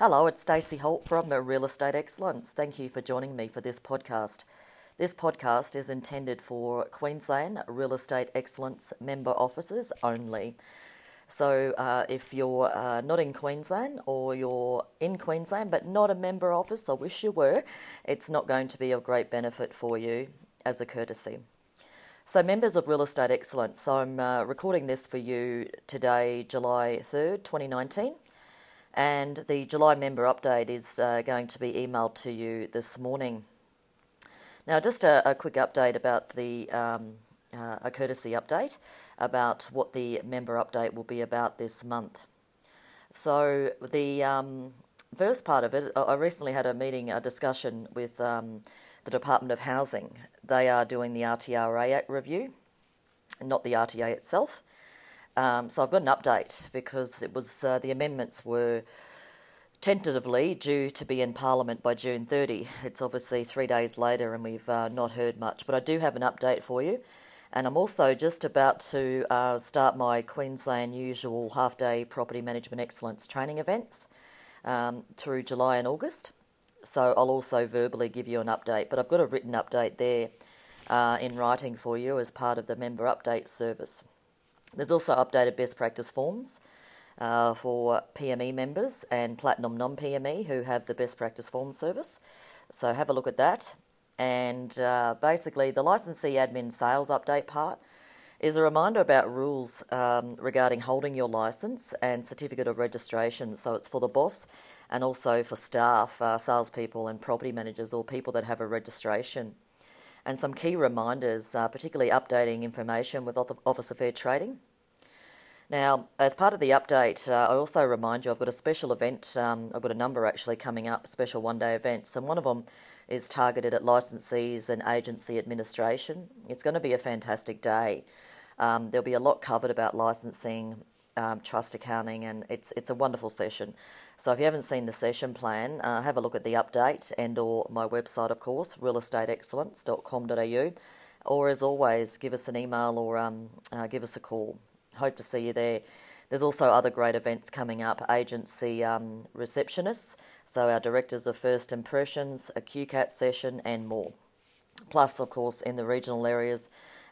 Hello, it's Stacey Holt from Real Estate Excellence. Thank you for joining me for this podcast. This podcast is intended for Queensland Real Estate Excellence member offices only. So, uh, if you're uh, not in Queensland or you're in Queensland but not a member office, I wish you were, it's not going to be of great benefit for you as a courtesy. So, members of Real Estate Excellence, I'm uh, recording this for you today, July 3rd, 2019. And the July member update is uh, going to be emailed to you this morning. Now, just a, a quick update about the um, uh, a courtesy update about what the member update will be about this month. So, the um, first part of it, I recently had a meeting, a discussion with um, the Department of Housing. They are doing the RTRA review, not the RTA itself. Um, so I've got an update because it was uh, the amendments were tentatively due to be in Parliament by June 30. It's obviously three days later and we've uh, not heard much, but I do have an update for you. And I'm also just about to uh, start my Queensland usual half day property management excellence training events um, through July and August. So I'll also verbally give you an update, but I've got a written update there uh, in writing for you as part of the member update service. There's also updated best practice forms uh, for PME members and Platinum non PME who have the best practice form service. So have a look at that. And uh, basically, the licensee admin sales update part is a reminder about rules um, regarding holding your license and certificate of registration. So it's for the boss and also for staff, uh, salespeople, and property managers or people that have a registration and some key reminders, uh, particularly updating information with Office of Fair Trading. Now, as part of the update, uh, I also remind you I've got a special event, um, I've got a number actually coming up, special one day events, and one of them is targeted at licensees and agency administration. It's going to be a fantastic day. Um, there'll be a lot covered about licensing, um, trust accounting, and it's it's a wonderful session. So if you haven't seen the session plan, uh, have a look at the update and or my website, of course, realestateexcellence.com.au. Or as always, give us an email or um, uh, give us a call. Hope to see you there. There's also other great events coming up, agency um, receptionists, so our directors of first impressions, a QCAT session, and more. Plus, of course, in the regional areas,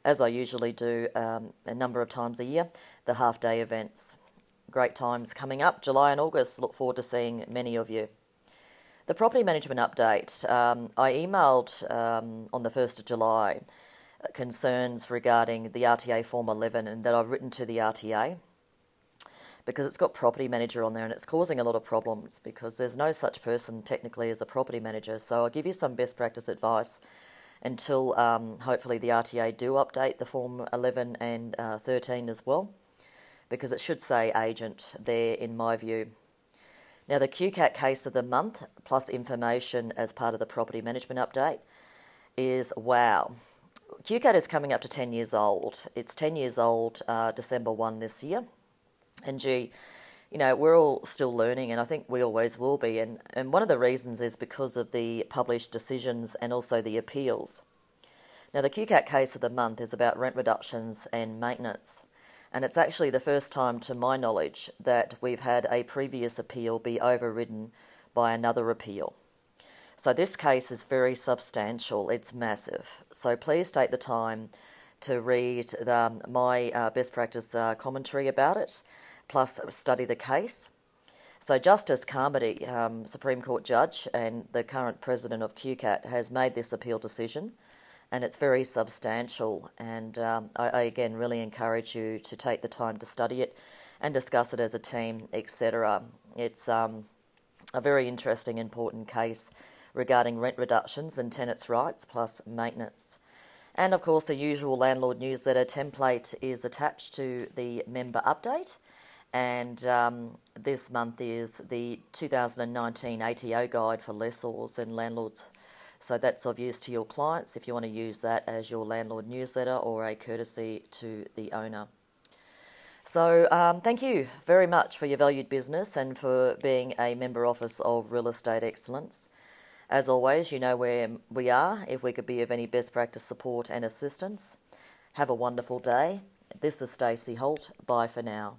as I usually do um, a number of times a year, the half day events great times coming up, July and August. Look forward to seeing many of you. The property management update. Um, I emailed um, on the 1st of July uh, concerns regarding the RTA Form 11 and that I've written to the RTA because it's got property manager on there and it's causing a lot of problems because there's no such person technically as a property manager. So I'll give you some best practice advice until um, hopefully the RTA do update the Form 11 and uh, 13 as well because it should say agent there, in my view. Now, the QCAT case of the month, plus information as part of the property management update, is wow. QCAT is coming up to 10 years old. It's 10 years old uh, December 1 this year. And gee, you know, we're all still learning, and I think we always will be. And, and one of the reasons is because of the published decisions and also the appeals. Now, the QCAT case of the month is about rent reductions and maintenance. And it's actually the first time, to my knowledge, that we've had a previous appeal be overridden by another appeal. So this case is very substantial, it's massive. So please take the time to read the, um, my uh, best practice uh, commentary about it, plus study the case. So Justice Carmody, um, Supreme Court judge and the current president of QCAT, has made this appeal decision and it's very substantial. And um, I, I, again really encourage you to take the time to study it and discuss it as a team, etc. It's um, a very interesting, important case regarding rent reductions and tenants' rights plus maintenance. And of course, the usual landlord newsletter template is attached to the member update. And um, this month is the 2019 ATO guide for lessors and landlords so that's of use to your clients if you want to use that as your landlord newsletter or a courtesy to the owner. So, um, thank you very much for your valued business and for being a member office of Real Estate Excellence. As always, you know where we are if we could be of any best practice support and assistance. Have a wonderful day. This is Stacey Holt. Bye for now.